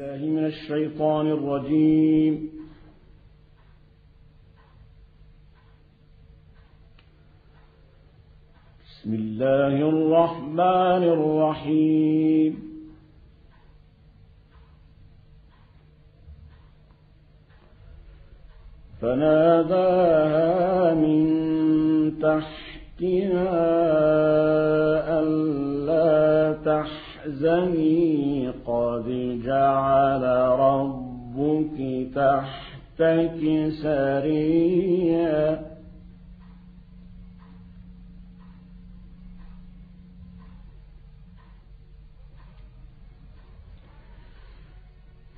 الله من الشيطان الرجيم. بسم الله الرحمن الرحيم. فناداها من تحتها ألا تحزني. قد جعل ربك تحتك سريا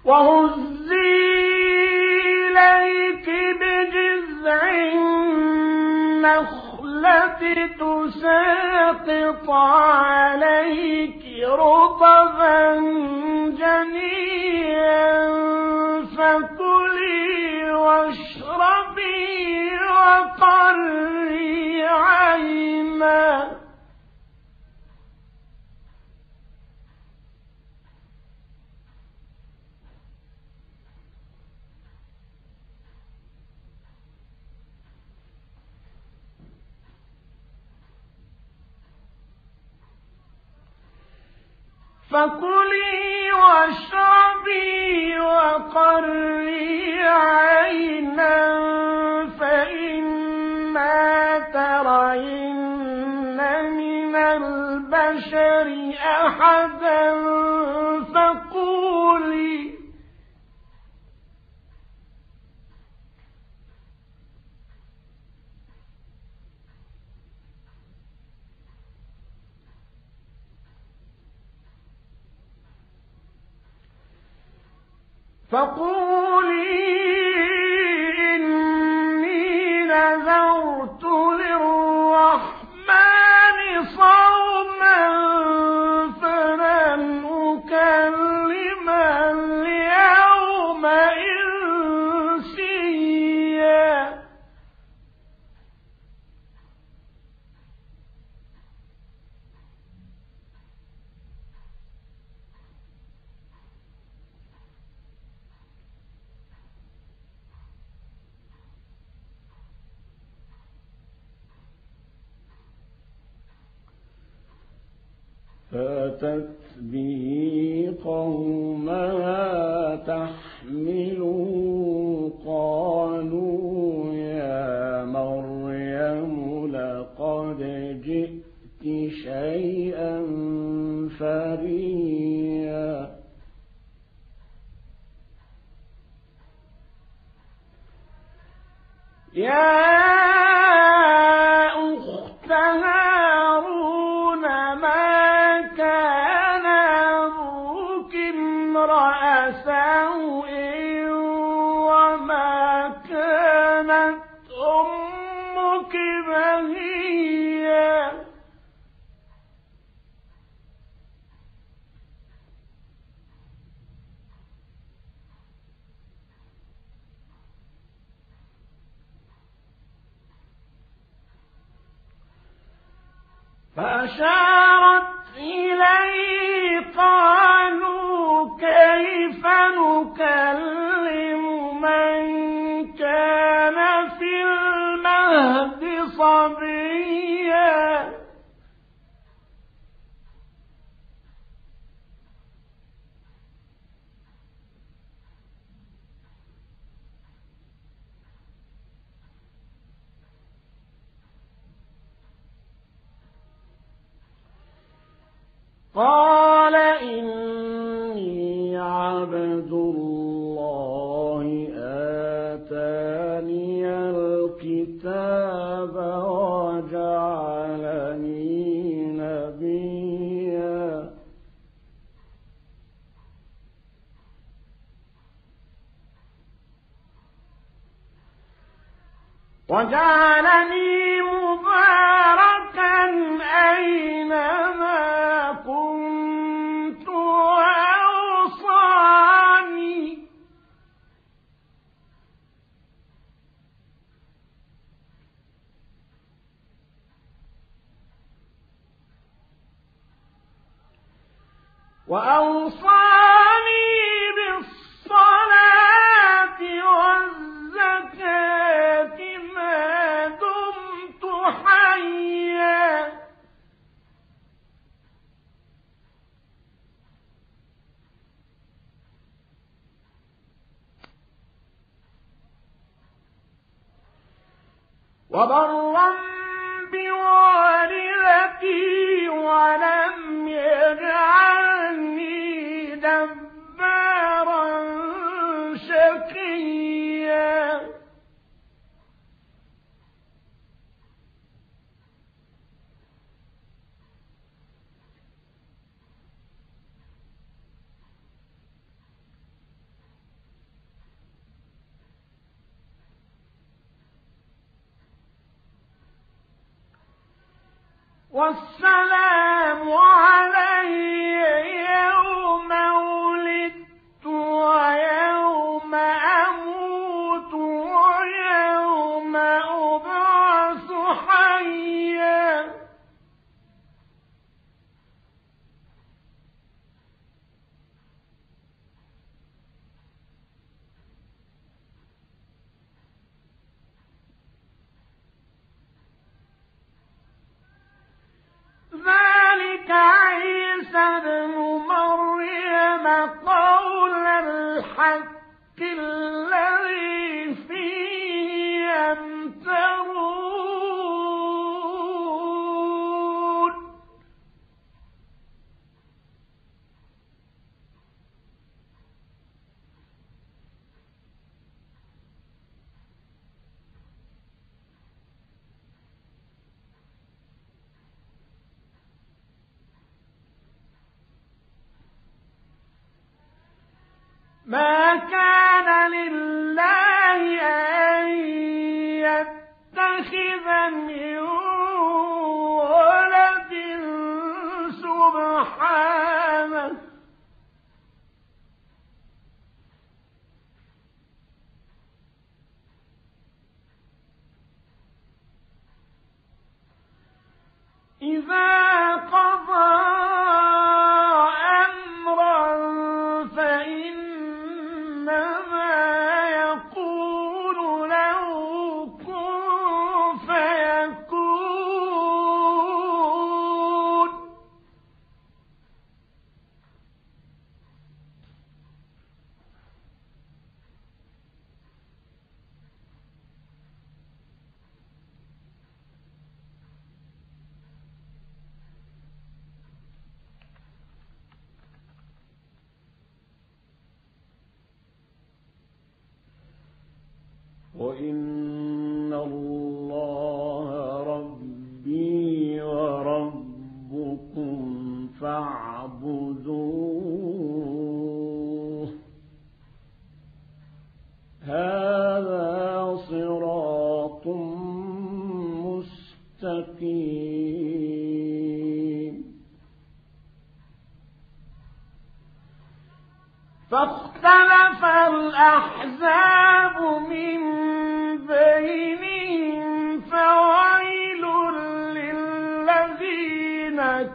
وهزي إليك بجذع النخلة تساقط عليك رطبا جنيا فكلي واشربي وقري عينا. فكلي واشربي وقري عينا فإما ترين من البشر أحدا فقولي فأتت به قومها فأشارت قال إني عبد الله آتاني الكتاب وجعلني نبيا. وجعلني وأوصاني بالصلاة والزكاة ما دمت حيا. وبرا دبارا شقيا. والسلام علي ما كان إذا وإن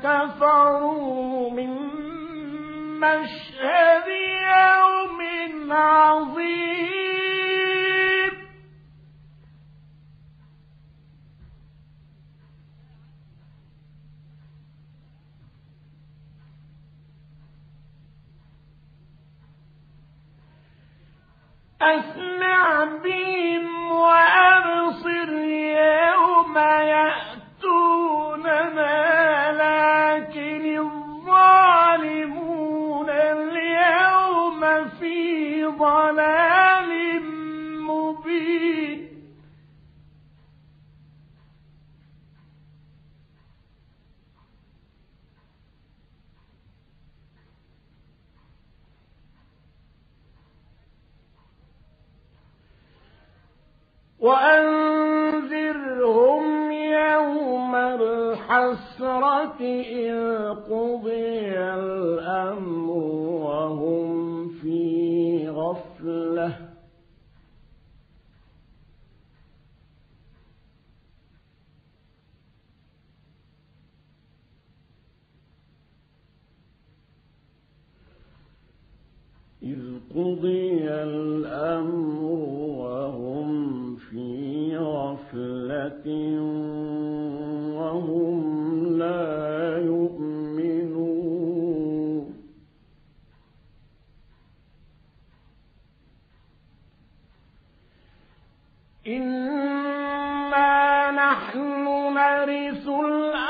كفروا من مشهد يوم عظيم. أسمع بهم وأبصر ضلال مبين. وأنذرهم يوم الحسرة إذ قضي الأمر وهم في غفلة إذ قضي الأمر وهم في غفلة وهم لا يؤمنون. إنا نحن نرث الأرض